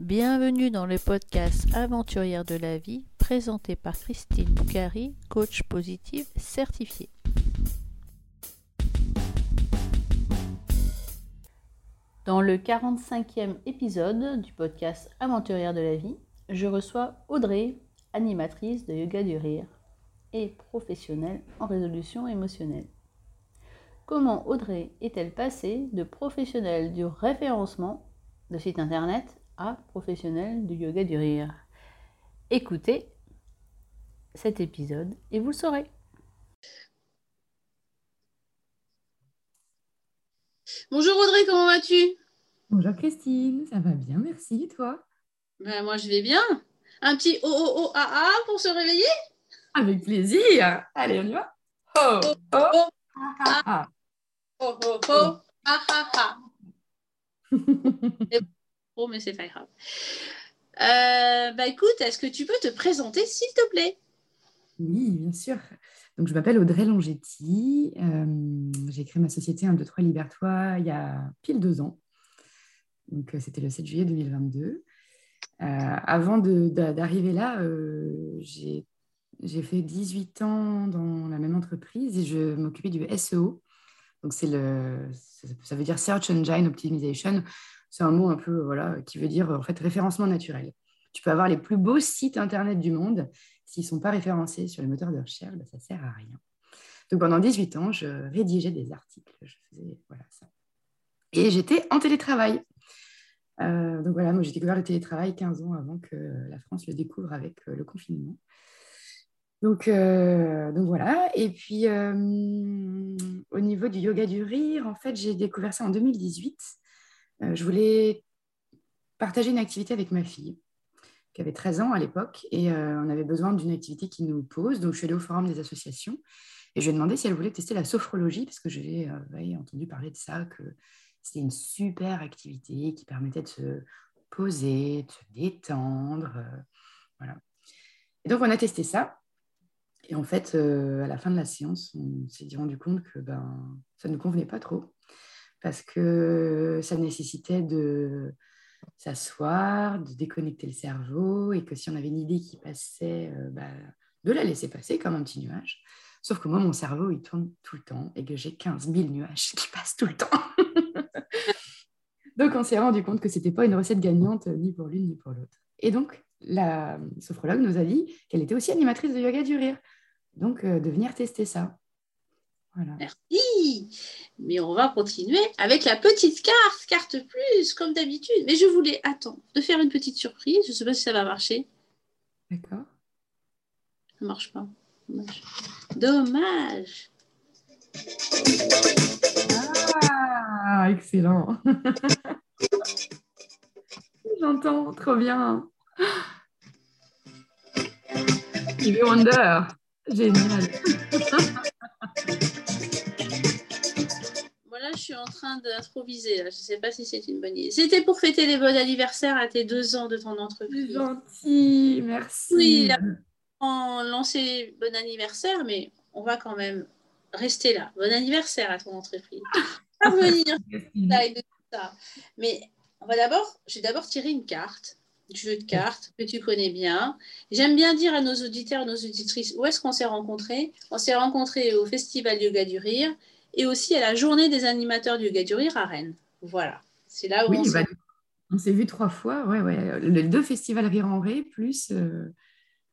Bienvenue dans le podcast Aventurière de la vie présenté par Christine Boucari, coach positive certifiée. Dans le 45e épisode du podcast Aventurière de la vie, je reçois Audrey, animatrice de Yoga du Rire et professionnelle en résolution émotionnelle. Comment Audrey est-elle passée de professionnelle du référencement de site internet à professionnelle du yoga du rire Écoutez cet épisode et vous le saurez. Bonjour Audrey, comment vas-tu? Bonjour Christine, ça va bien, merci. toi? Ben, Moi, je vais bien. Un petit oh oh oh ah ah pour se réveiller? Avec plaisir. Allez, on y va. Oh oh oh ah ah. Oh oh oh ah ah ah. oh, mais c'est pas grave. Euh, bah écoute, est-ce que tu peux te présenter s'il te plaît? Oui, bien sûr. Donc, je m'appelle Audrey Longetti. Euh, j'ai créé ma société 1, 2, 3 Libertois il y a pile deux ans. Donc, euh, c'était le 7 juillet 2022. Euh, avant d'arriver là, j'ai fait 18 ans dans la même entreprise et je m'occupais du SEO. Donc, c'est le, ça veut dire Search Engine Optimization. C'est un mot un peu voilà, qui veut dire en fait référencement naturel. Tu peux avoir les plus beaux sites internet du monde. S'ils ne sont pas référencés sur les moteurs de recherche, ben, ça ne sert à rien. Donc pendant 18 ans, je rédigeais des articles. Je faisais voilà, ça. Et j'étais en télétravail. Euh, donc voilà, moi j'ai découvert le télétravail 15 ans avant que la France le découvre avec euh, le confinement. Donc, euh, donc voilà. Et puis au niveau du yoga du rire, en fait, j'ai découvert ça en 2018. Je voulais partager une activité avec ma fille qui avait 13 ans à l'époque et on avait besoin d'une activité qui nous pose. Donc je suis allée au forum des associations et je lui ai demandé si elle voulait tester la sophrologie parce que j'avais entendu parler de ça, que c'était une super activité qui permettait de se poser, de se détendre. Euh, voilà. Et donc, on a testé ça. Et en fait, euh, à la fin de la séance, on s'est rendu compte que ben, ça ne nous convenait pas trop parce que ça nécessitait de s'asseoir, de déconnecter le cerveau et que si on avait une idée qui passait, euh, ben, de la laisser passer comme un petit nuage. Sauf que moi, mon cerveau, il tourne tout le temps et que j'ai 15 000 nuages qui passent tout le temps. donc, on s'est rendu compte que ce n'était pas une recette gagnante euh, ni pour l'une ni pour l'autre. Et donc, la sophrologue nous a dit qu'elle était aussi animatrice de yoga du rire. Donc, euh, de venir tester ça. Voilà. Merci. Mais on va continuer avec la petite carte, carte plus, comme d'habitude. Mais je voulais, attends, de faire une petite surprise. Je ne sais pas si ça va marcher. D'accord. Ça ne marche pas. Dommage. Ah, excellent. J'entends, trop bien. Stevie Wonder, génial. Suis en train d'improviser. Je ne sais pas si c'est une bonne idée. C'était pour fêter les bons anniversaires à tes deux ans de ton entreprise. Gentil, merci. Oui, lancer bon anniversaire, mais on va quand même rester là. Bon anniversaire à ton entreprise. Parvenir ça. Mais on va d'abord, j'ai d'abord tiré une carte, du jeu de cartes que tu connais bien. J'aime bien dire à nos auditeurs, nos auditrices, où est-ce qu'on s'est rencontrés? On s'est rencontrés au Festival Yoga du Rire et aussi à la journée des animateurs du Yoga du Rire à Rennes. Voilà. C'est là où on, bah, on s'est vu trois fois. Ouais, ouais. Les deux festivals Rire en Ré, plus euh,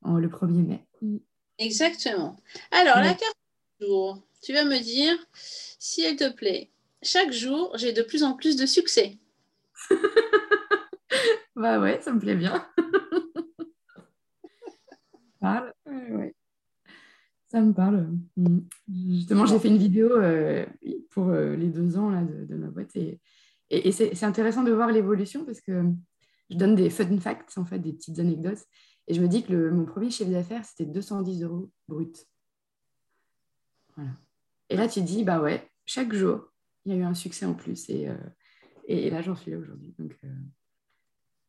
le 1er mai. Mm. Exactement. Alors, la carte du jour, tu vas me dire, si elle te plaît, chaque jour, j'ai de plus en plus de succès. bah ouais, ça me plaît bien. parle. Ça me parle. Mm. Justement, j'ai fait une vidéo euh, pour euh, les deux ans là, de, ma boîte et, c'est intéressant de voir l'évolution parce que je donne des fun facts, en fait, des petites anecdotes. Et je me dis que mon premier chiffre d'affaires, c'était 210 euros brut. Voilà. Et là, tu te dis, bah ouais, chaque jour, il y a eu un succès en plus. Et, euh, et, là, j'en suis là aujourd'hui. Donc,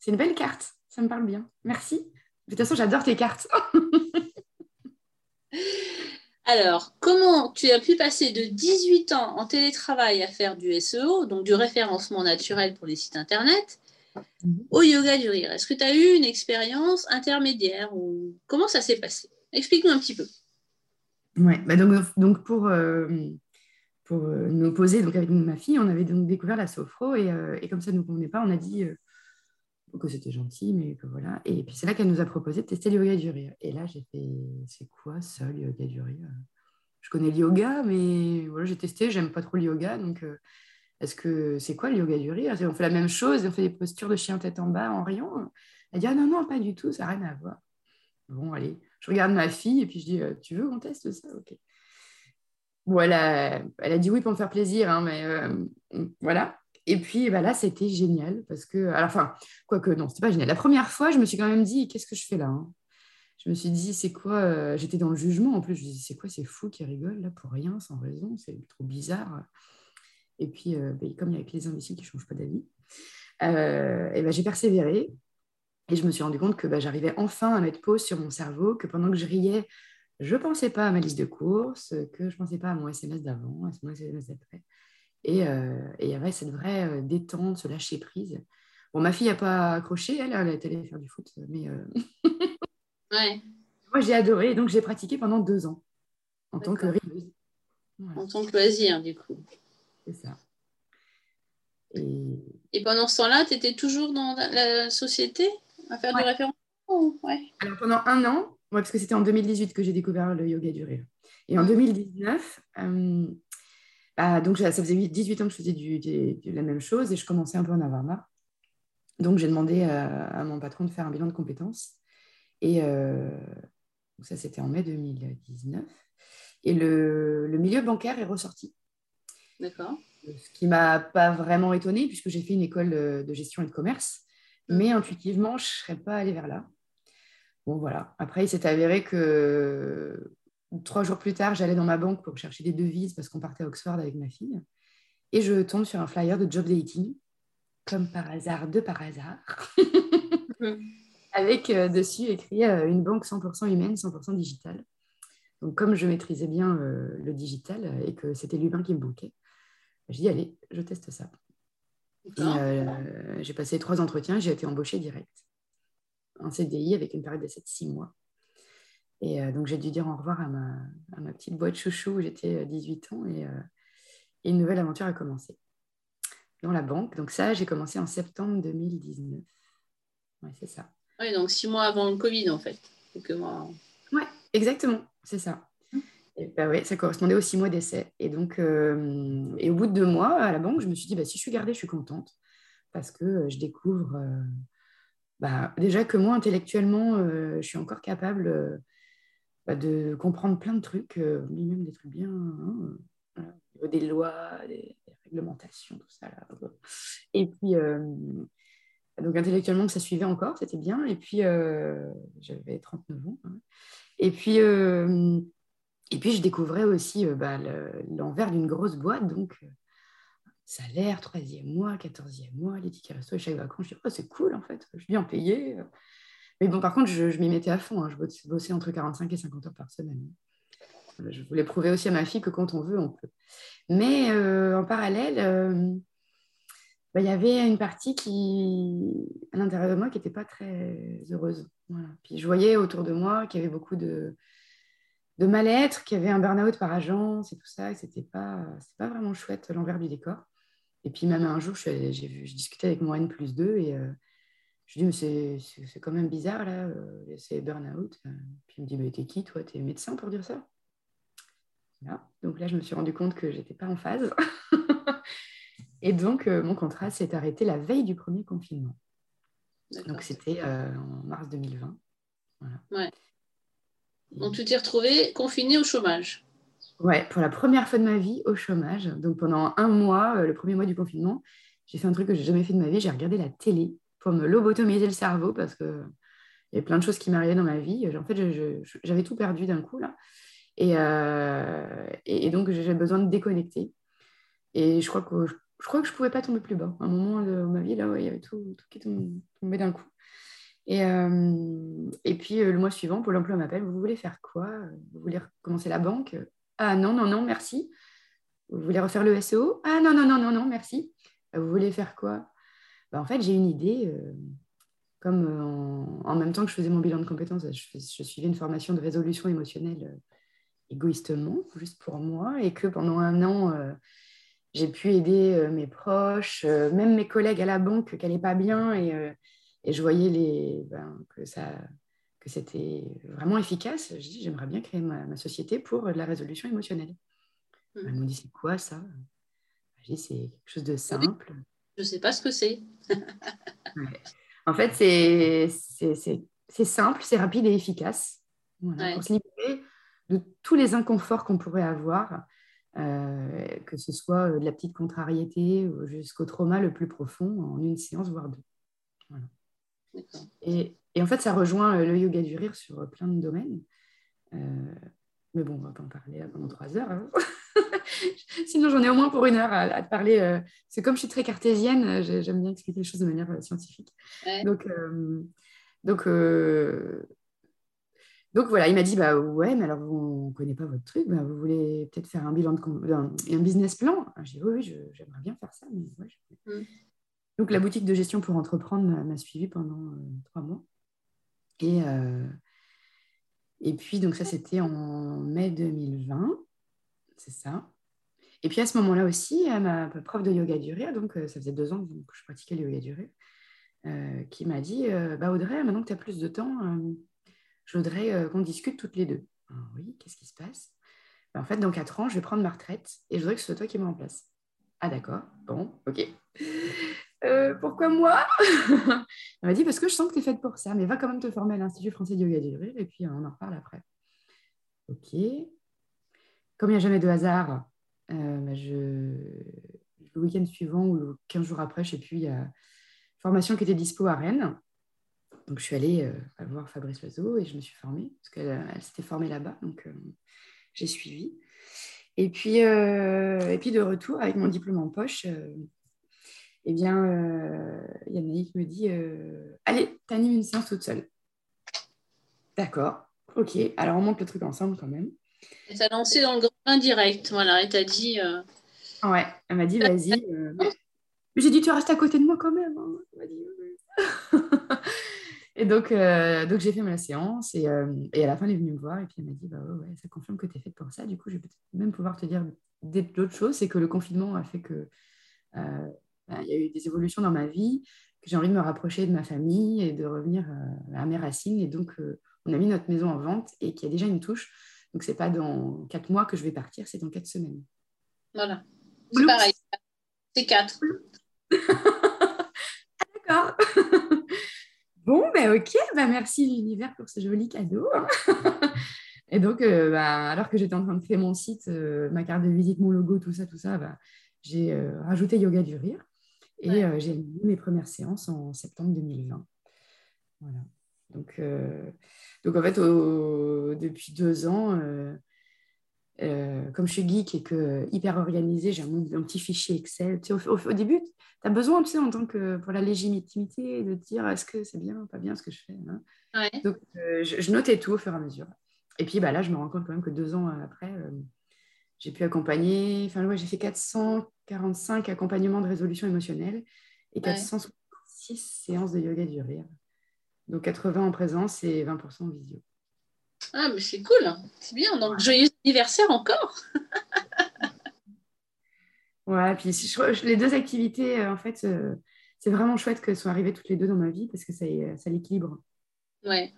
c'est une belle carte. Ça me parle bien. Merci. De toute façon, j'adore tes cartes. Alors, comment tu as pu passer de 18 ans en télétravail à faire du SEO, donc du référencement naturel pour les sites Internet, mhm. au yoga du rire? Est-ce que tu as eu une expérience intermédiaire ou comment ça s'est passé? Explique-nous un petit peu. Oui, bah donc, donc, pour, euh, pour euh, nous poser donc avec ma fille, on avait donc découvert la sophro et, euh, et comme ça ne nous convenait pas, on a dit que c'était gentil, mais que voilà. Et puis c'est là qu'elle nous a proposé de tester le yoga du rire. Et là, j'ai fait, c'est quoi ça, le yoga du rire? Je connais le yoga, mais voilà, j'ai testé, j'aime pas trop le yoga, donc est-ce que c'est quoi le yoga du rire? On fait la même chose, on fait des postures de chien tête en bas en riant. Elle dit ah non, non, pas du tout, ça n'a rien à voir. Bon, allez, je regarde ma fille et puis je dis euh, tu veux qu'on teste ça? Ok. Bon, elle a, elle a dit oui pour me faire plaisir, hein, mais euh, voilà. Et puis bah, là, c'était génial parce que, alors, enfin, quoique, non, c'était pas génial. La première fois, je me suis quand même dit qu'est-ce que je fais là hein? Je me suis dit c'est quoi euh, J'étais dans le jugement en plus. Je me suis dit c'est quoi C'est fou qui rigole là pour rien, sans raison, c'est trop bizarre. Et puis, euh, ben, comme il y a les imbéciles qui ne changent pas d'avis, euh, ben, j'ai persévéré. Et je me suis rendu compte que ben, j'arrivais enfin à mettre pause sur mon cerveau, que pendant que je riais, je ne pensais pas à ma liste de courses, que je ne pensais pas à mon SMS d'avant, à mon SMS d'après. Et, euh, il y avait cette vraie détente, ce lâcher prise. Bon, ma fille n'a pas accroché, elle, elle est allée faire du foot, mais ouais. moi j'ai adoré, donc j'ai pratiqué pendant deux ans en tant que rieuse. En tant que loisir, du coup. C'est ça. Et... pendant ce temps-là, tu étais toujours dans la société à faire du référencement Alors pendant un an, parce que c'était en 2018 que j'ai découvert le yoga du rire. Et en 2019, euh, bah, donc ça faisait 18 ans que je faisais du, la même chose et je commençais un peu à en avoir marre. Donc j'ai demandé à, mon patron de faire un bilan de compétences. Et euh, ça, c'était en mai 2019. Et le, le milieu bancaire est ressorti. D'accord. Ce qui ne m'a pas vraiment étonnée, puisque j'ai fait une école de gestion et de commerce. Mm. Mais intuitivement, je ne serais pas allée vers là. Bon, voilà. Après, il s'est avéré que trois jours plus tard, j'allais dans ma banque pour chercher des devises parce qu'on partait à Oxford avec ma fille. Et je tombe sur un flyer de job dating, comme par hasard, de par hasard, avec euh, dessus écrit euh, une banque 100% humaine, 100% digitale. Donc, comme je maîtrisais bien euh, le digital et que c'était l'humain qui me bouquait, j'ai dit, allez, je teste ça. J'ai passé trois entretiens, j'ai été embauchée direct. Un CDI avec une période d'essai de six mois. Et euh, donc, j'ai dû dire au revoir à ma, à ma petite boîte chouchou où j'étais 18 euh, ans et, et, une nouvelle aventure a commencé dans la banque. Donc, ça, j'ai commencé en septembre 2019. Oui, c'est ça. Oui, donc six mois avant le Covid, en fait. Oui, exactement, c'est ça. Bah ouais, ça correspondait aux six mois d'essai. Et donc, euh, et au bout de deux mois, à la banque, je me suis dit, bah, si je suis gardée, je suis contente. Parce que euh, je découvre euh, bah, déjà que moi, intellectuellement, je suis encore capable bah, de comprendre plein de trucs, même des trucs bien, hein, des lois, des, réglementations, tout ça. Et puis, donc intellectuellement, ça suivait encore, c'était bien. Et puis, j'avais 39 ans. Hein. Et puis, et puis, je découvrais aussi euh, bah, l'envers d'une grosse boîte. Donc, euh, salaire, troisième mois, quatorzième mois, les tickets resto chaque vacances. Je dis, oh, c'est cool en fait, je viens payer. Mais bon, par contre, je, m'y mettais à fond. Hein. Je bossais entre 45 et 50 heures par semaine. Je voulais prouver aussi à ma fille que quand on veut, on peut. Mais euh, en parallèle, bah, il y avait une partie qui, à l'intérieur de moi qui n'était pas très heureuse. Puis je voyais autour de moi qu'il y avait beaucoup de, de mal-être, qu'il y avait un burn-out par agence et tout ça, et c'était pas, pas vraiment chouette l'envers du décor. Et puis même un jour, j'ai discutais avec mon N plus 2 et euh, je lui dis, mais c'est quand même bizarre là, euh, c'est burn-out. Puis il me dit, mais t'es qui toi? T'es médecin pour dire ça? Donc là, je me suis rendu compte que j'étais pas en phase. et donc, euh, mon contrat s'est arrêté la veille du premier confinement. Donc c'était en mars 2020. Voilà. Ouais. Donc, tu t'es retrouvée confinée au chômage. Ouais, pour la première fois de ma vie au chômage. Donc, pendant un mois, euh, le premier mois du confinement, j'ai fait un truc que j'ai jamais fait de ma vie. J'ai regardé la télé pour me lobotomiser le cerveau parce que il y a plein de choses qui m'arrivaient dans ma vie. En fait, j'avais tout perdu d'un coup là. Euh, et, et, donc, j'ai besoin de déconnecter. Et je crois que je, crois que je pouvais pas tomber plus bas. À un moment de ma vie, là, il y avait tout, tout qui tombait d'un coup. Et, euh, et puis euh, le mois suivant, Pôle emploi m'appelle, vous voulez faire quoi? Vous voulez commencer la banque? Ah non, non, non, merci. Vous voulez refaire le SEO Ah non, non, non, non, non, merci. Vous voulez faire quoi? Bah, en fait, j'ai une idée. comme en, même temps que je faisais mon bilan de compétences, je, je suivais une formation de résolution émotionnelle égoïstement, juste pour moi, et que pendant un an, j'ai pu aider mes proches, même mes collègues à la banque qui n'allaient pas bien, et, et, je voyais les, ben, que ça que c'était vraiment efficace. Je dis, j'aimerais bien créer ma, société pour la résolution émotionnelle. Mmh. Elles m'ont dit, c'est quoi ça? J'ai dit, c'est quelque chose de simple. Je ne sais pas ce que c'est. En fait, c'est simple, c'est rapide et efficace. Pour se libérer de tous les inconforts qu'on pourrait avoir, euh, que ce soit de la petite contrariété jusqu'au trauma le plus profond en une séance, voire deux. Voilà. Et, et, en fait, ça rejoint le yoga du rire sur plein de domaines. Euh, mais bon, on va pas en parler pendant trois heures. Hein. Sinon, j'en ai au moins pour une heure à, te parler. Euh, c'est comme je suis très cartésienne, j'aime bien expliquer les choses de manière scientifique. Donc, donc donc voilà, il m'a dit bah ouais, mais alors on ne connaît pas votre truc, bah, vous voulez peut-être faire un bilan de un, un business plan? J'ai dit oui, oui j'aimerais bien faire ça, mais mm. Donc la boutique de gestion pour entreprendre m'a suivi pendant euh, trois mois. Et, euh, et puis donc ça c'était en mai 2020, c'est ça. Et puis à ce moment-là aussi, ma prof de yoga du rire, donc euh, ça faisait deux ans que je pratiquais le yoga du rire, qui m'a dit bah Audrey, maintenant que tu as plus de temps, je voudrais euh, qu'on discute toutes les deux. Ah oui, qu'est-ce qui se passe? Ben, En fait, dans quatre ans, je vais prendre ma retraite et je voudrais que ce soit toi qui me remplace. Ah d'accord, bon, ok. Euh, pourquoi moi Elle m'a dit parce que je sens que tu es faite pour ça, mais va quand même te former à l'Institut français de yoga du rire et puis on en reparle après. Ok. Comme il n'y a jamais de hasard, euh, ben, le week-end suivant ou 15 jours après, je ne sais plus, il y a formation qui était dispo à Rennes. Donc, je suis allée euh, voir Fabrice Loiseau et je me suis formée, parce qu'elle s'était formée là-bas. Donc, j'ai suivi. Et puis, et puis, de retour, avec mon diplôme en poche, eh bien, Yannick me dit Allez, t'animes une séance toute seule. D'accord, ok. Alors, on monte le truc ensemble quand même. Et t'as lancé dans le grand indirect, voilà. Et t'as dit. Ouais, elle m'a dit Vas-y. J'ai dit Tu restes à côté de moi quand même. Hein. Elle m'a dit Et donc, euh, donc j'ai fait ma séance et, euh, et, à la fin, elle est venue me voir et puis elle m'a dit bah ouais, ça confirme que tu es faite pour ça. Du coup, je vais peut-être même pouvoir te dire d'autres choses. C'est que le confinement a fait que euh, il y a eu des évolutions dans ma vie, que j'ai envie de me rapprocher de ma famille et de revenir à mes racines. Et donc, on a mis notre maison en vente et qu'il y a déjà une touche. Donc, c'est pas dans quatre mois que je vais partir, c'est dans quatre semaines. Voilà. C'est pareil. C'est quatre. ah, d'accord. Bon, ben ok, ben merci l'univers pour ce joli cadeau. et donc, euh, bah, alors que j'étais en train de créer mon site, euh, ma carte de visite, mon logo, tout ça, tout ça, bah, j'ai euh, rajouté Yoga du Rire et j'ai mis mes premières séances en septembre 2020. Voilà. Donc, donc en fait, depuis deux ans, comme je suis geek et que hyper organisée, j'ai un, petit fichier Excel. au, début, tu as besoin, tu sais, en tant que pour la légitimité, de dire est-ce que c'est bien, pas bien ce que je fais. Hein. Donc, euh, je, notais tout au fur et à mesure. Et puis bah, là, je me rends compte quand même que deux ans après, euh, j'ai pu accompagner, enfin, ouais, j'ai fait 445 accompagnements de résolution émotionnelle et 466 séances de yoga du rire. Donc 80 en présence et 20% en visio. Ah, mais c'est cool, hein. c'est bien. Donc, joyeux anniversaire encore Ouais, puis les deux activités, euh, en fait, euh, c'est vraiment chouette qu'elles soient arrivées toutes les deux dans ma vie parce que ça, ça l'équilibre. Ouais.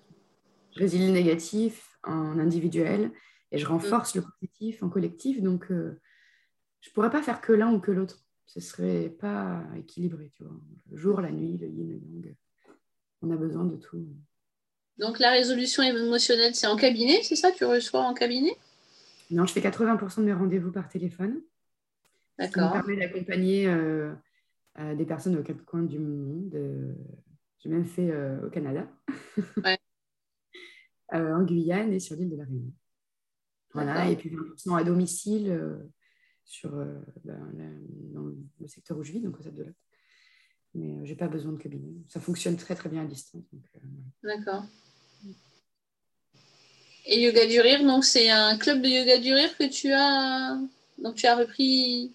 Je résilie le négatif en individuel et je renforce le positif en collectif. Donc, euh, je ne pourrais pas faire que l'un ou que l'autre. Ce ne serait pas équilibré, tu vois. Le jour, la nuit, le yin, le yang. On a besoin de tout. Donc, la résolution émotionnelle, c'est en cabinet, c'est ça? Tu reçois en cabinet? Non, je fais 80% de mes rendez-vous par téléphone. Ça me permet d'accompagner euh, euh, des personnes aux quatre coins du monde. Euh, j'ai même fait au Canada, en Guyane et sur l'île de la Réunion. Voilà, et puis 20% à domicile sur, ben, dans le secteur où je vis, donc au de Mais je n'ai pas besoin de cabinet. Ça fonctionne très très bien à distance. D'accord. Et Yoga du Rire, donc c'est un club de Yoga du Rire que tu as, donc tu as repris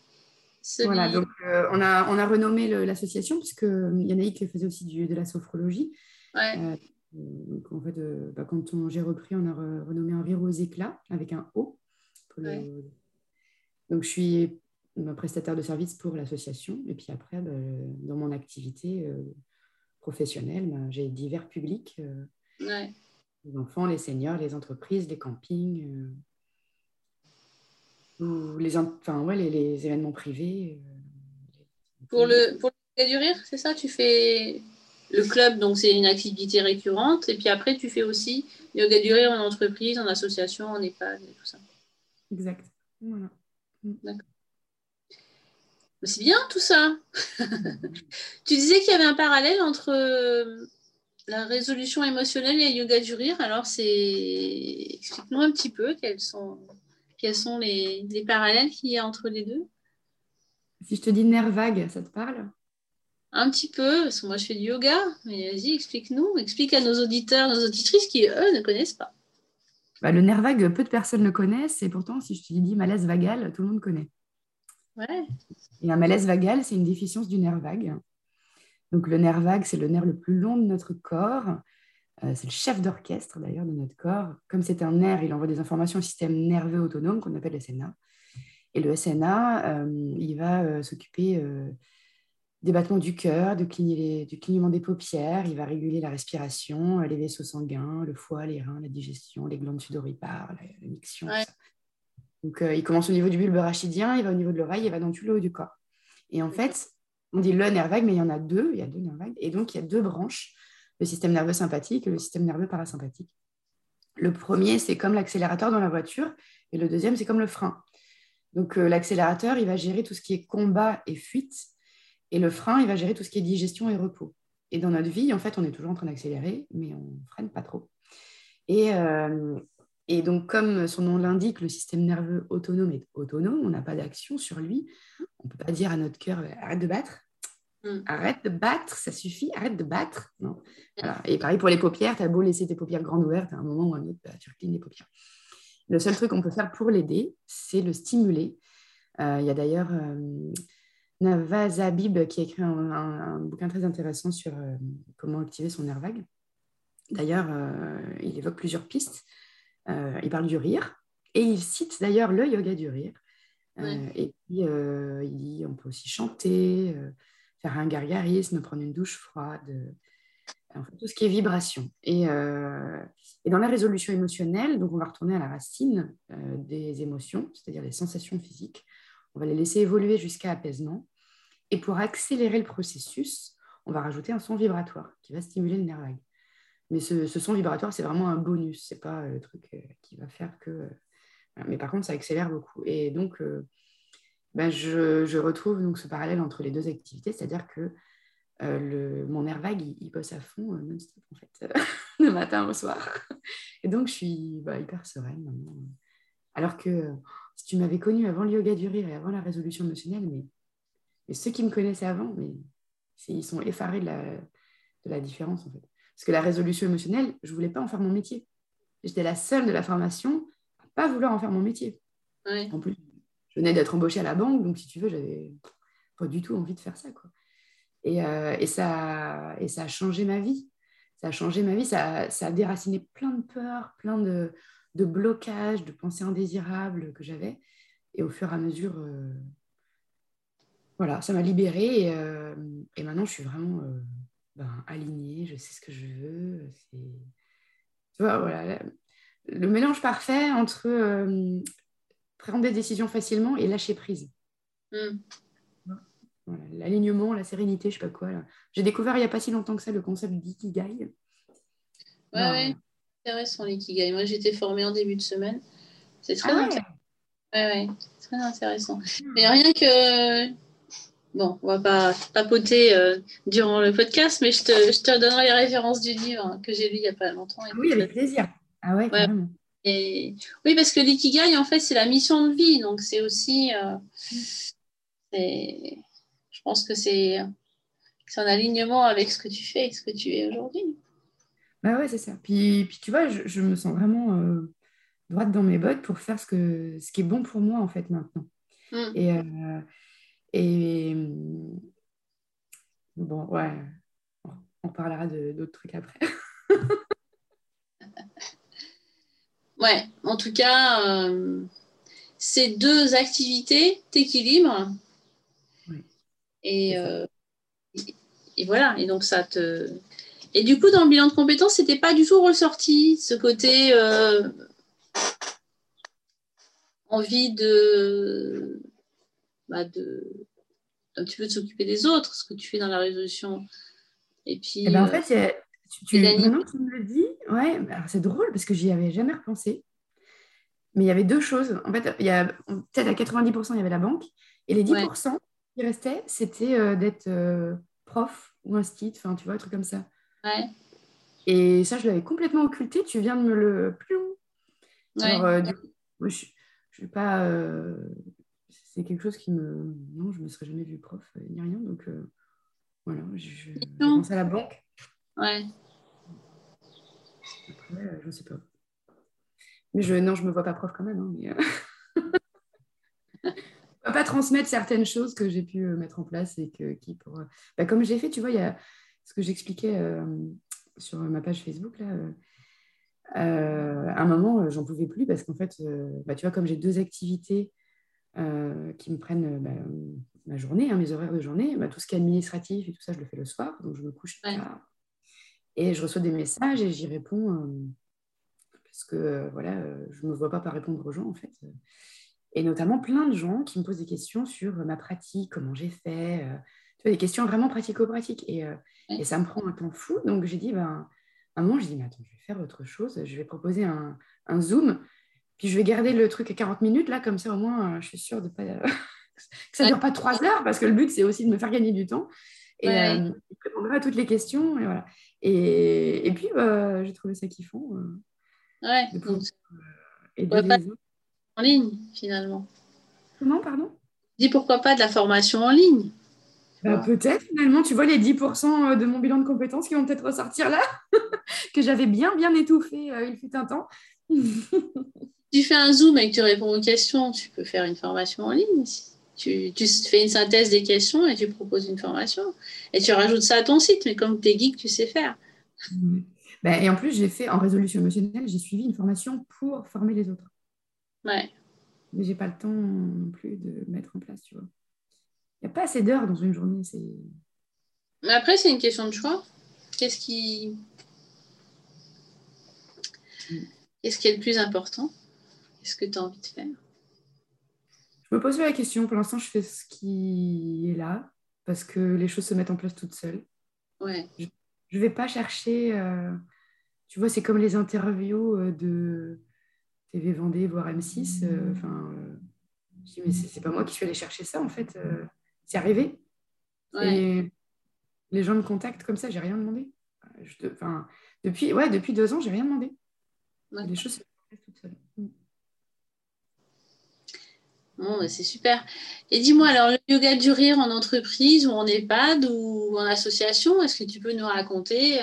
Voilà, donc euh, on, a, on a renommé l'association puisque euh, Yannick faisait aussi du, de la sophrologie. Ouais. Donc en fait, bah, quand j'ai repris, on a renommé un rire aux éclats avec un O. Donc je suis prestataire de service pour l'association. Et puis après, bah, dans mon activité professionnelle, bah, j'ai divers publics. Les enfants, les seniors, les entreprises, les campings ou les, enfin, ouais, les, les événements privés. Euh, pour le, pour le du rire, c'est ça Tu fais le club, donc c'est une activité récurrente, et puis après, tu fais aussi yoga du rire en entreprise, en association, en EHPAD et tout ça. Exact. Voilà. D'accord. C'est bien tout ça. tu disais qu'il y avait un parallèle entre euh, la résolution émotionnelle et le yoga du rire. Alors, c'est explique-nous un petit peu quels sont quels sont les, parallèles qu'il y a entre les deux Si je te dis nerf vague, ça te parle? Un petit peu, parce que moi je fais du yoga, mais vas-y, explique-nous, explique à nos auditeurs, nos auditrices qui, eux, ne connaissent pas. Bah, le nerf vague, peu de personnes le connaissent, et pourtant, si je te dis malaise vagal, tout le monde connaît. Ouais. Et un malaise vagal, c'est une déficience du nerf vague. Donc le nerf vague, c'est le nerf le plus long de notre corps. Euh, c'est le chef d'orchestre d'ailleurs de notre corps. Comme c'est un nerf, il envoie des informations au système nerveux autonome qu'on appelle le SNA. Et le SNA, euh, il va euh, s'occuper des battements du cœur, du clignement des paupières, il va réguler la respiration, les vaisseaux sanguins, le foie, les reins, la digestion, les glandes sudoripares, la, la miction. Donc il commence au niveau du bulbe rachidien, il va au niveau de l'oreille, il va dans tout le haut du corps. Et en fait, on dit le nerf vague, mais il y en a deux, il y a deux nerfs vagues. Et donc il y a deux branches le système nerveux sympathique et le système nerveux parasympathique. Le premier, c'est comme l'accélérateur dans la voiture, et le deuxième, c'est comme le frein. Donc euh, l'accélérateur, il va gérer tout ce qui est combat et fuite, et le frein, il va gérer tout ce qui est digestion et repos. Et dans notre vie, en fait, on est toujours en train d'accélérer, mais on ne freine pas trop. Et, euh, et donc, comme son nom l'indique, le système nerveux autonome est autonome, on n'a pas d'action sur lui. On ne peut pas dire à notre cœur, arrête de battre. Mm. Arrête de battre, ça suffit, arrête de battre. Non. Et pareil pour les paupières, tu as beau laisser tes paupières grandes ouvertes, à un moment ou à un autre, bah, tu reclines les paupières. Le seul truc qu'on peut faire pour l'aider, c'est le stimuler. Euh, il y a d'ailleurs euh, Navaz Habib qui a écrit un, bouquin très intéressant sur euh, comment activer son nerf vague. D'ailleurs, il évoque plusieurs pistes. il parle du rire et il cite d'ailleurs le yoga du rire. Et puis, il dit on peut aussi chanter faire un gargarisme, prendre une douche froide, tout ce qui est vibration. Euh, et, dans la résolution émotionnelle, donc on va retourner à la racine euh, des émotions, c'est-à-dire les sensations physiques. On va les laisser évoluer jusqu'à apaisement. Et pour accélérer le processus, on va rajouter un son vibratoire qui va stimuler le nerf vague. Mais ce, son vibratoire, c'est vraiment un bonus, c'est pas le truc euh, qui va faire que. Mais par contre, ça accélère beaucoup. Et donc, ben, je, retrouve donc ce parallèle entre les deux activités, c'est-à-dire que euh, mon nerf vague, il, bosse à fond euh, non-stop, en fait, de matin au soir. Et donc, je suis bah, hyper sereine. Alors que si tu m'avais connue avant le yoga du rire et avant la résolution émotionnelle, mais, mais ceux qui me connaissaient avant, mais ils sont effarés de la, de la différence, en fait. Parce que la résolution émotionnelle, je ne voulais pas en faire mon métier. J'étais la seule de la formation à ne pas vouloir en faire mon métier. En plus, je venais d'être embauchée à la banque, donc si tu veux, j'avais pas du tout envie de faire ça. Quoi. Et, euh, et, ça, et ça a changé ma vie. Ça a changé ma vie, ça, ça a déraciné plein de peurs, plein de, de, blocages, de pensées indésirables que j'avais. Et au fur et à mesure, euh, voilà, ça m'a libérée. Et, euh, et, maintenant, je suis vraiment ben, alignée, je sais ce que je veux. Tu vois, voilà, le mélange parfait entre prendre des décisions facilement et lâcher prise. Hmm. L'alignement, la sérénité, je sais pas quoi. J'ai découvert il n'y a pas si longtemps que ça le concept d'ikigai. Ouais, ouais. Intéressant l'ikigai. Moi, j'étais formée en début de semaine. C'est très, ah intéressant. Ouais, ouais. très intéressant. Hmm. Mais rien que. Bon, on va pas papoter euh, durant le podcast, mais je te, je te donnerai les références du livre que j'ai lu il n'y a pas longtemps. oui, avec plaisir. Ah ouais, carrément. Oui, parce que l'ikigai, en fait, c'est la mission de vie. Donc, c'est aussi. Euh, je pense que c'est en alignement avec ce que tu fais et ce que tu es aujourd'hui. Bah ouais, c'est ça. Puis, puis, tu vois, je, me sens vraiment euh, droite dans mes bottes pour faire ce, que, ce qui est bon pour moi, en fait, maintenant. Mm. Et, euh, Et bon, ouais, on parlera d'autres trucs après. ouais, en tout cas, euh, ces deux activités t'équilibrent. Et, et voilà, et donc ça te. Et du coup, dans le bilan de compétences, c'était pas du tout ressorti ce côté euh, envie de, bah de un petit peu de s'occuper des autres, ce que tu fais dans la résolution. Et puis. Eh ben, en fait, tu, maintenant que tu me le dis, ouais, c'est drôle parce que j'y avais jamais repensé. Mais il y avait deux choses. En fait, il y a peut-être à 90%, il y avait la banque. Et les 10% qui restaient, c'était euh, d'être euh, prof ou un enfin, tu vois, un truc comme ça. Ouais. Et ça, je l'avais complètement occulté. Tu viens de me le. Alors, euh, du coup, je ne suis pas. c'est quelque chose qui me. Non, je ne me serais jamais vue prof ni rien. Donc, voilà, je, pense à la banque. Ouais. Après, je ne sais pas. Mais je, non, je ne me vois pas prof quand même. Hein, mais, euh... pas transmettre certaines choses que j'ai pu euh, mettre en place et que, qui pour. Euh, bah, comme j'ai fait, tu vois, il y a ce que j'expliquais euh, sur ma page Facebook là. à un moment, j'en pouvais plus parce qu'en fait, bah, tu vois, comme j'ai deux activités qui me prennent bah, ma journée, hein, mes horaires de journée, bah, tout ce qui est administratif et tout ça, je le fais le soir, donc je me couche tard. Et je reçois des messages et j'y réponds parce que euh, voilà, euh, je ne me vois pas pas répondre aux gens en fait. Et notamment plein de gens qui me posent des questions sur ma pratique, comment j'ai fait, euh, tu vois, des questions vraiment pratico-pratiques. Et, et, ça me prend un temps fou. Donc j'ai dit, ben, à un moment, je dis, mais attends, je vais faire autre chose. Je vais proposer un, un Zoom. Puis je vais garder le truc à 40 minutes, là, comme ça au moins, je suis sûre de pas, que ça ne dure pas trois heures, parce que le but, c'est aussi de me faire gagner du temps. Et je répondrai à toutes les questions. Et, voilà. et, et puis, bah, j'ai trouvé ça kiffant. Ouais. pas en ligne, finalement. Comment, pardon? Dis pourquoi pas de la formation en ligne bah, Peut-être, finalement. Tu vois les 10% euh, de mon bilan de compétences qui vont peut-être ressortir là, que j'avais bien, bien étouffé euh, il fut un temps. tu fais un Zoom et que tu réponds aux questions, tu peux faire une formation en ligne. Tu, tu, fais une synthèse des questions et tu proposes une formation. Et tu rajoutes ça à ton site, mais comme tu es geek, tu sais faire. Ben, et en plus, j'ai fait en résolution émotionnelle, j'ai suivi une formation pour former les autres. Ouais. Mais j'ai pas le temps non plus de mettre en place, tu vois. N'y a pas assez d'heures dans une journée. C'est... Mais après, c'est une question de choix. Qu'est-ce qui. Mm. Qu'est-ce qui est le plus important? Qu'est-ce que tu as envie de faire? Je me pose la question. Pour l'instant, je fais ce qui est là parce que les choses se mettent en place toutes seules. Ouais. Je ne vais pas chercher. Euh, tu vois, c'est comme les interviews euh, de TV Vendée, voire M6. Euh, enfin, euh, je dis, mais c'est pas moi qui suis allée chercher ça, en fait. C'est arrivé. Et les gens me contactent comme ça, j'ai rien demandé. Je, enfin, depuis, ouais, depuis deux ans, j'ai rien demandé. Les choses se passent toutes seules. Mm. Bon, bah, c'est super. Et dis-moi, alors, le yoga du rire en entreprise ou en EHPAD ou en association, est-ce que tu peux nous raconter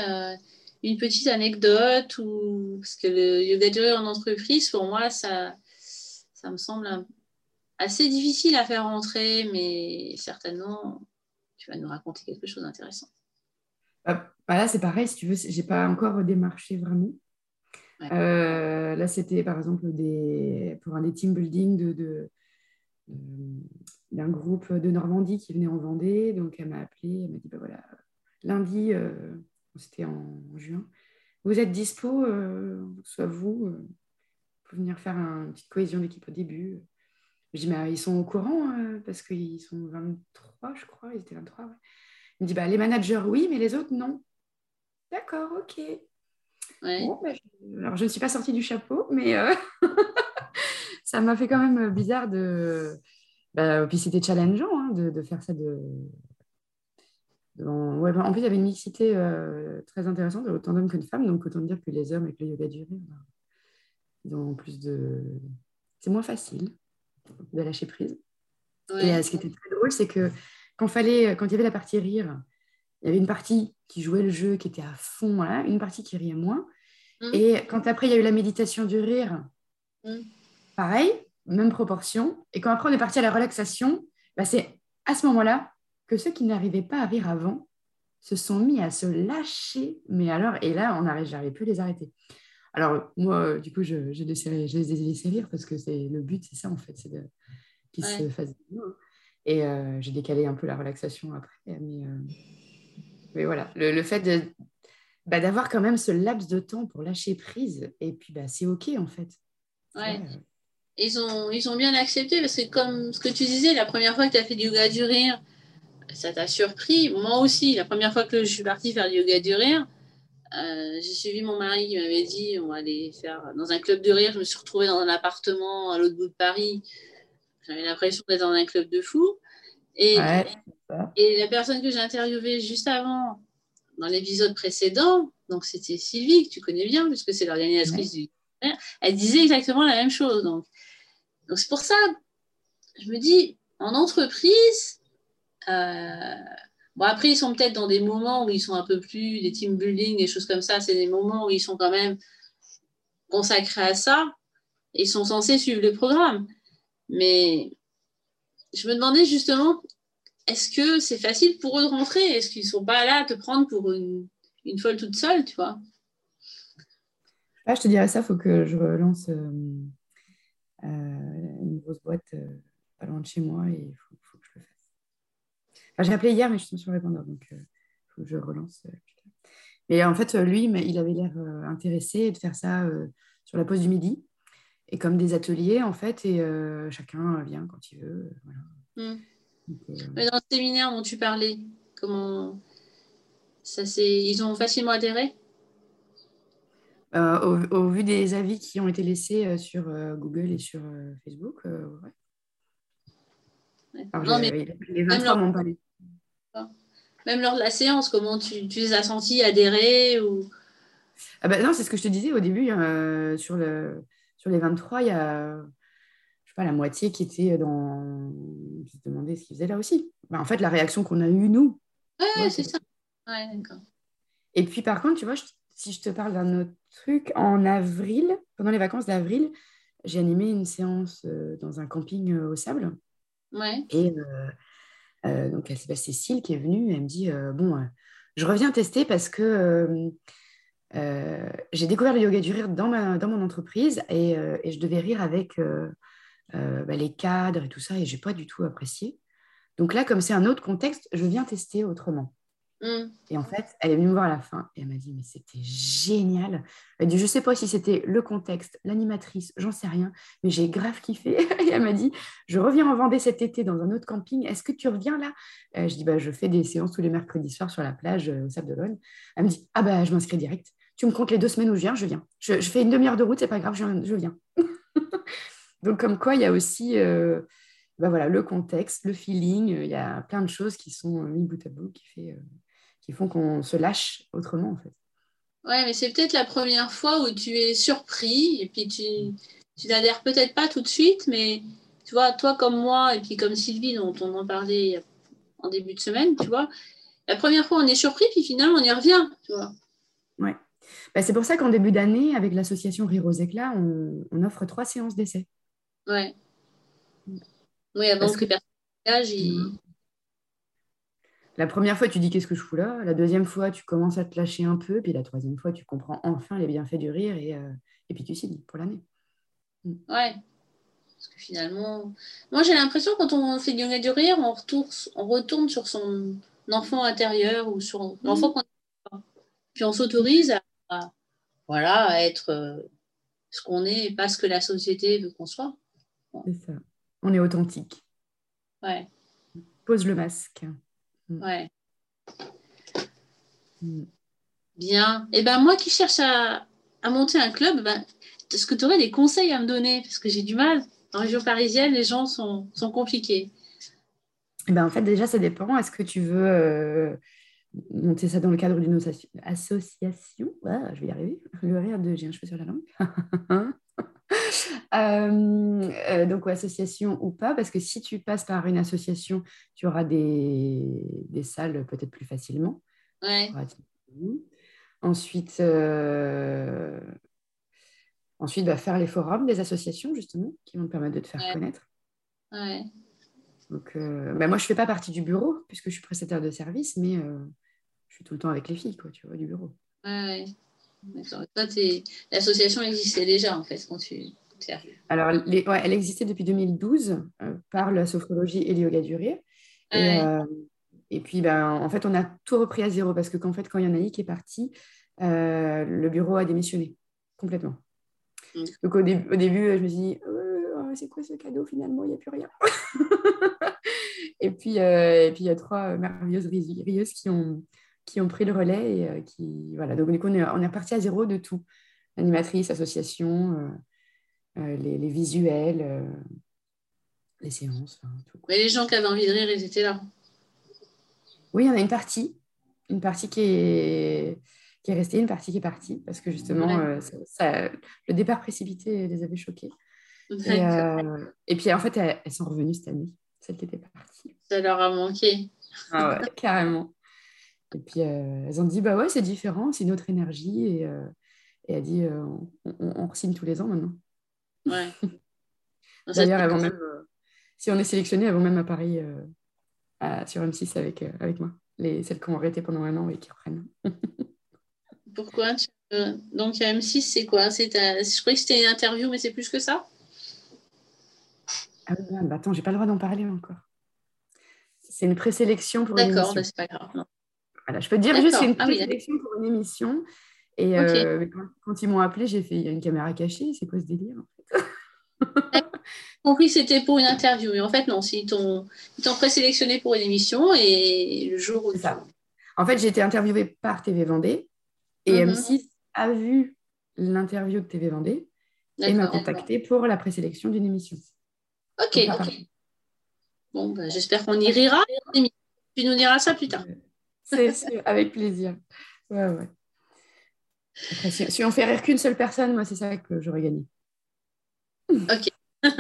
une petite anecdote ou parce que le yoga duré en entreprise, pour moi, ça, ça me semble assez difficile à faire rentrer, mais certainement, tu vas nous raconter quelque chose d'intéressant. Bah, bah là, c'est pareil, si tu veux, j'ai pas encore démarché vraiment. Euh, là, c'était par exemple des, pour un des team building de, d'un groupe de Normandie qui venait en Vendée. Donc, elle m'a appelé, elle m'a dit bah voilà, lundi, euh, c'était en juin. Vous êtes dispo, euh, soit vous, euh, pour venir faire une petite cohésion d'équipe au début. Je dis, mais ils sont au courant euh, parce qu'ils sont 23, je crois, ils étaient 23. Il me dit, bah, les managers, oui, mais les autres, non. D'accord, ok. Bah, alors, je ne suis pas sortie du chapeau, mais ça m'a fait quand même bizarre de. Bah, puis c'était challengeant hein, de, de, faire ça de, Ouais, bah, en plus, il y avait une mixité euh, très intéressante, autant d'hommes que de femmes. Donc, autant dire que les hommes avec le yoga du rire, bah, ils ont plus de. C'est moins facile de lâcher prise. Et euh, ce qui était très drôle, c'est que quand, fallait, quand il y avait la partie rire, il y avait une partie qui jouait le jeu, qui était à fond, une partie qui riait moins. Mmh. Et quand après, il y a eu la méditation du rire, mmh. pareil, même proportion. Et quand après, on est parti à la relaxation, bah, c'est à ce moment-là que ceux qui n'arrivaient pas à rire avant se sont mis à se lâcher. Mais alors, et là, on n'arrivait plus à les arrêter. Alors, moi, du coup, je, je, les ai laissés rire parce que c'est le but, c'est ça, en fait, c'est qu'ils se fassent Et euh, j'ai décalé un peu la relaxation après. Mais, euh, mais voilà, le, fait de, bah, d'avoir quand même ce laps de temps pour lâcher prise, et puis bah, c'est OK, en fait. Ouais. Ils ont, ils ont bien accepté parce que, comme ce que tu disais, la première fois que tu as fait du yoga du rire, ça t'a surpris. Moi aussi, la première fois que je suis partie faire du yoga du rire, euh, j'ai suivi mon mari qui m'avait dit on va aller faire dans un club de rire. Je me suis retrouvée dans un appartement à l'autre bout de Paris. J'avais l'impression d'être dans un club de fou. Et, et la personne que j'ai interviewée juste avant, dans l'épisode précédent, donc c'était Sylvie, que tu connais bien, puisque c'est l'organisatrice du rire, elle disait exactement la même chose. Donc, donc c'est pour ça, je me dis, en entreprise, euh, bon, après, ils sont peut-être dans des moments où ils sont un peu plus des team building, des choses comme ça. C'est des moments où ils sont quand même consacrés à ça. Ils sont censés suivre le programme. Mais je me demandais justement, est-ce que c'est facile pour eux de rentrer? Est-ce qu'ils ne sont pas là à te prendre pour une, une folle toute seule, tu vois? Ah, Je te dirais ça, il faut que je relance euh, euh, une grosse boîte pas loin de chez moi j'ai appelé hier, mais je suis sur répondeur, donc il euh, faut que je relance. Euh, mais en fait, lui, il avait l'air euh, intéressé de faire ça sur la pause du midi. Et comme des ateliers, en fait, et chacun vient quand il veut. Hmm. mais dans le séminaire dont tu parlais, comment ça ils ont facilement adhéré? Au, vu des avis qui ont été laissés sur Google et sur Facebook, ouais. Alors, non, mais les 23 m'ont parlé. Même lors de la séance, comment tu, tu les as sentis adhérer ou... ah bah Non, c'est ce que je te disais au début. Euh, sur, le, sur les 23, il y a je sais pas, la moitié qui était dans. Je me demandais ce qu'ils faisaient là aussi. Bah, en fait, la réaction qu'on a eue, nous. Ouais, c'est ça. Ouais, d'accord. Et puis, par contre, tu vois, si je te parle d'un autre truc, en avril, pendant les vacances d'avril, j'ai animé une séance euh, dans un camping euh, au sable. Ouais. Et euh, donc, c'est Cécile qui est venue. Elle me dit Bon, euh, je reviens tester parce que euh, j'ai découvert le yoga du rire dans, mon entreprise et, je devais rire avec bah, les cadres et tout ça et je n'ai pas du tout apprécié. Donc là, comme c'est un autre contexte, je viens tester autrement. Mm. Et en fait, elle est venue me voir à la fin et elle m'a dit, mais c'était génial. Elle dit, je sais pas si c'était le contexte, l'animatrice, j'en sais rien, mais j'ai grave kiffé. et elle m'a dit, je reviens en Vendée cet été dans un autre camping, est-ce que tu reviens là? Euh, Je dis, bah, je fais des séances tous les mercredis soirs sur la plage euh, au Sable d'Olonne. Elle me dit, ah bah, je m'inscris direct. Tu me comptes les deux semaines où je viens, je viens. Je, fais une demi-heure de route, c'est pas grave, je, viens. Donc, comme quoi, il y a aussi... Euh, bah voilà, le contexte, le feeling, il y a plein de choses qui sont mis bout à bout qui fait qui font qu'on se lâche autrement en fait. Ouais, mais c'est peut-être la première fois où tu es surpris et puis tu, tu n'adhères peut-être pas tout de suite, mais tu vois, toi comme moi et puis comme Sylvie dont on en parlait en début de semaine, tu vois, la première fois on est surpris puis finalement on y revient, tu vois. Ouais. Bah, c'est pour ça qu'en début d'année, avec l'association Rire aux éclats, on, on offre trois séances d'essai. Ouais. Oui, avant Parce que, que personne la première fois, tu dis qu'est-ce que je fous là? La deuxième fois, tu commences à te lâcher un peu. Puis la troisième fois, tu comprends enfin les bienfaits du rire et, euh, et puis tu signes pour l'année. Mm. Ouais. Parce que finalement, moi j'ai l'impression quand on fait du yoga du rire, on retourne, on retourne sur son enfant intérieur ou sur mm. l'enfant qu'on a. Puis on s'autorise à, voilà, à être euh, ce qu'on est et pas ce que la société veut qu'on soit. C'est ça. On est authentique. Ouais. Pose le masque. Mm. Ouais. Mm. Bien. Et eh ben moi qui cherche à, monter un club, ben, est-ce que tu aurais des conseils à me donner? Parce que j'ai du mal. En région parisienne, les gens sont, compliqués. Eh ben, en fait, déjà, ça dépend. Est-ce que tu veux euh, monter ça dans le cadre d'une association? Je vais y arriver. Le rire de j'ai un cheveu sur la langue. Euh, euh, donc, association ou pas, parce que si tu passes par une association, tu auras des, des salles peut-être plus facilement. Ensuite, euh, ensuite va faire les forums des associations, justement, qui vont te permettre de te faire connaître. Donc, euh, bah, moi, je ne fais pas partie du bureau puisque je suis prestataire de service, mais euh, je suis tout le temps avec les filles, quoi, tu vois, du bureau. Ouais. L'association existait déjà, en fait, quand tu Alors, les... ouais, elle existait depuis 2012 euh, par la sophrologie et le yoga durée. Et, et, puis, ben, en fait, on a tout repris à zéro parce que qu'en fait, quand il y en a une qui est partie, le bureau a démissionné complètement. Mm. Donc, au, au, début, je me suis dit, c'est quoi ce cadeau finalement Il n'y a plus rien. et puis, euh, et puis il y a trois merveilleuses rieuses qui ont, qui ont pris le relais et euh, qui voilà. Donc du coup, on est, on est reparti à zéro de tout. Animatrice, association, euh, les, les, visuels, les séances, tout. Mais les gens qui avaient envie de rire, ils étaient là. Oui, il y en a une partie, une partie qui est qui est restée, une partie qui est partie, parce que justement, ça, le départ précipité les avait choqués. Et, euh, et, puis en fait, elles, sont revenues cette année, celles qui étaient parties. Ça leur a manqué. Ah ouais, carrément. Et puis euh, elles ont dit bah ouais, c'est différent, c'est une autre énergie. Et, euh, et elle dit on, on, signe tous les ans maintenant. Ouais. D'ailleurs, elles vont même, si on est sélectionné, elles vont même à Paris sur M6 avec, avec moi. Les, celles qui ont arrêté pendant un an et qui reprennent. Pourquoi? Donc M6, c'est quoi? Je croyais que c'était une interview, mais c'est plus que ça? Ah bah attends, j'ai pas le droit d'en parler encore. C'est une présélection pour une émission. D'accord, bah, c'est pas grave. Voilà, je peux te dire juste c'est une ah présélection pour une émission. Et euh, quand, ils m'ont appelé, j'ai fait il y a une caméra cachée, c'est quoi ce délire en fait? Compris que c'était pour une interview, mais en fait, non, ils t'ont présélectionné pour une émission et le jour où. Ça. En fait, j'ai été interviewée par TV Vendée et M6 mhm. a vu l'interview de TV Vendée et m'a contacté pour la présélection d'une émission. Ok. Bon, bah, j'espère qu'on y rira. Tu nous diras ça plus tard. C'est avec plaisir. Ouais, ouais. si, on fait rire qu'une seule personne, moi, c'est ça que j'aurais gagné. Ok.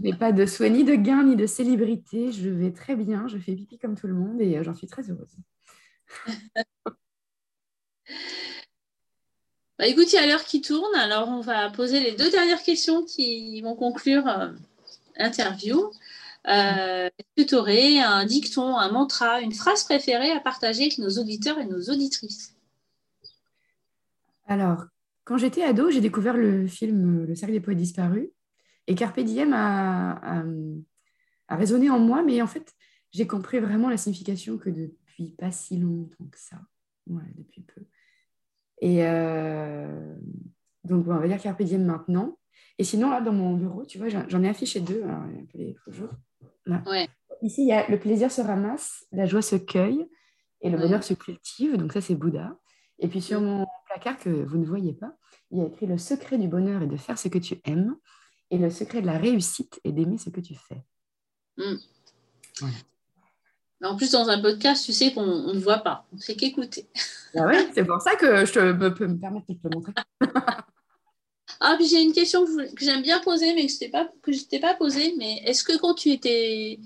Mais pas de souhait, ni de gain, ni de célébrité. Je vais très bien, je fais pipi comme tout le monde et euh, j'en suis très heureuse. Bah, écoute, il y a l'heure qui tourne, alors on va poser les deux dernières questions qui vont conclure euh, l'interview. Euh, Est-ce que tu aurais un dicton, un mantra, une phrase préférée à partager avec nos auditeurs et nos auditrices? Alors, quand j'étais ado, j'ai découvert le film euh, Le cercle des poètes disparus et Carpe Diem a, a résonné en moi, mais en fait, j'ai compris vraiment la signification que depuis pas si longtemps que ça, ouais, depuis peu. Et euh, donc, on va dire Carpe Diem maintenant. Et sinon, là, dans mon bureau, tu vois, j'en ai affiché deux. Alors, un peu les. Ouais. Ici, il y a le plaisir se ramasse, la joie se cueille et le bonheur se cultive. Donc, ça, c'est Bouddha. Et puis, sur mon placard que vous ne voyez pas, il y a écrit le secret du bonheur est de faire ce que tu aimes et le secret de la réussite est d'aimer ce que tu fais. Mm. En plus, dans un podcast, tu sais qu'on ne voit pas, on ne fait qu'écouter. Ah ouais, c'est pour ça que je te, peux me permettre de te le montrer. ah, puis j'ai une question que, j'aime bien poser, mais que je ne t'ai pas posée. Mais est-ce que quand tu étais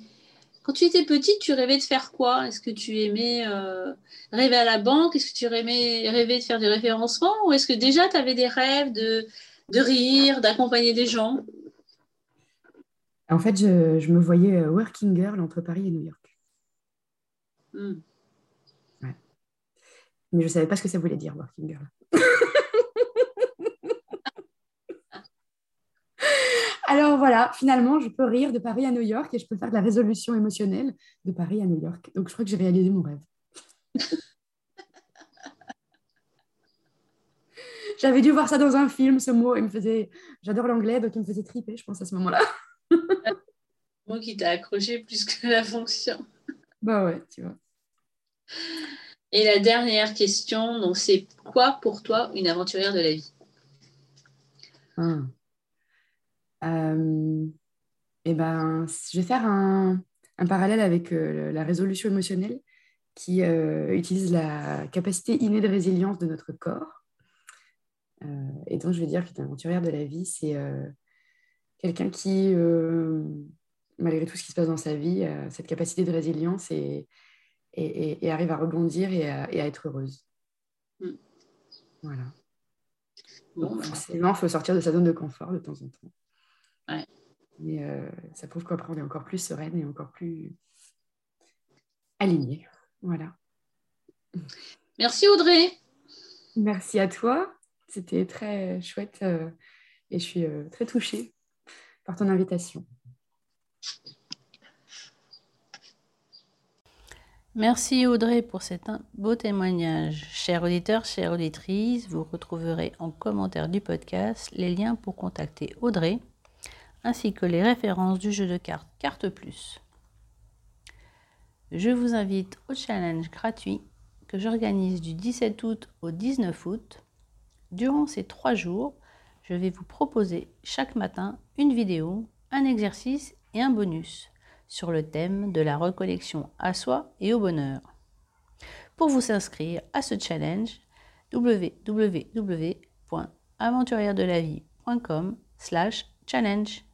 quand tu étais petite, tu rêvais de faire quoi? Est-ce que tu aimais euh, rêver à la banque? Est-ce que tu aimais rêver de faire du référencement Ou est-ce que déjà tu avais des rêves de, de rire, d'accompagner des gens? En fait, je, je, me voyais euh, working girl entre Paris et New York. Hmm. Mais je ne savais pas ce que ça voulait dire, working girl. Alors voilà, finalement, je peux rire de Paris à New York et je peux faire de la résolution émotionnelle de Paris à New York. Donc je crois que j'ai réalisé mon rêve. J'avais dû voir ça dans un film, ce mot. Il me faisait. J'adore l'anglais, donc il me faisait triper, je pense, à ce moment-là. Moi qui t'a accroché plus que la fonction. Bah ouais, tu vois. Et la dernière question, donc c'est quoi pour toi une aventurière de la vie? Ah. Euh, eh ben, je vais faire un, parallèle avec euh, la résolution émotionnelle qui euh, utilise la capacité innée de résilience de notre corps. et donc, je vais dire qu'une aventurière de la vie, c'est quelqu'un qui, malgré tout ce qui se passe dans sa vie, a cette capacité de résilience et, et, arrive à rebondir et à, être heureuse. Mm. Voilà. Donc, forcément, il faut sortir de sa zone de confort de temps en temps. Ouais. Mais euh, ça prouve qu'après, on est encore plus sereine et encore plus alignée. Voilà. Merci Audrey. Merci à toi. C'était très chouette euh, et je suis euh, très touchée par ton invitation. Merci Audrey pour cet beau témoignage. Chers auditeurs, chères auditrices, vous retrouverez en commentaire du podcast les liens pour contacter Audrey ainsi que les références du jeu de cartes Carte Plus. Je vous invite au challenge gratuit que j'organise du 17 août au 19 août. Durant ces trois jours, je vais vous proposer chaque matin une vidéo, un exercice et un bonus sur le thème de la reconnexion à soi et au bonheur. Pour vous inscrire à ce challenge, slash challenge.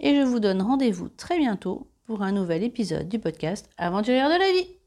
Et je vous donne rendez-vous très bientôt pour un nouvel épisode du podcast Aventurière de la vie.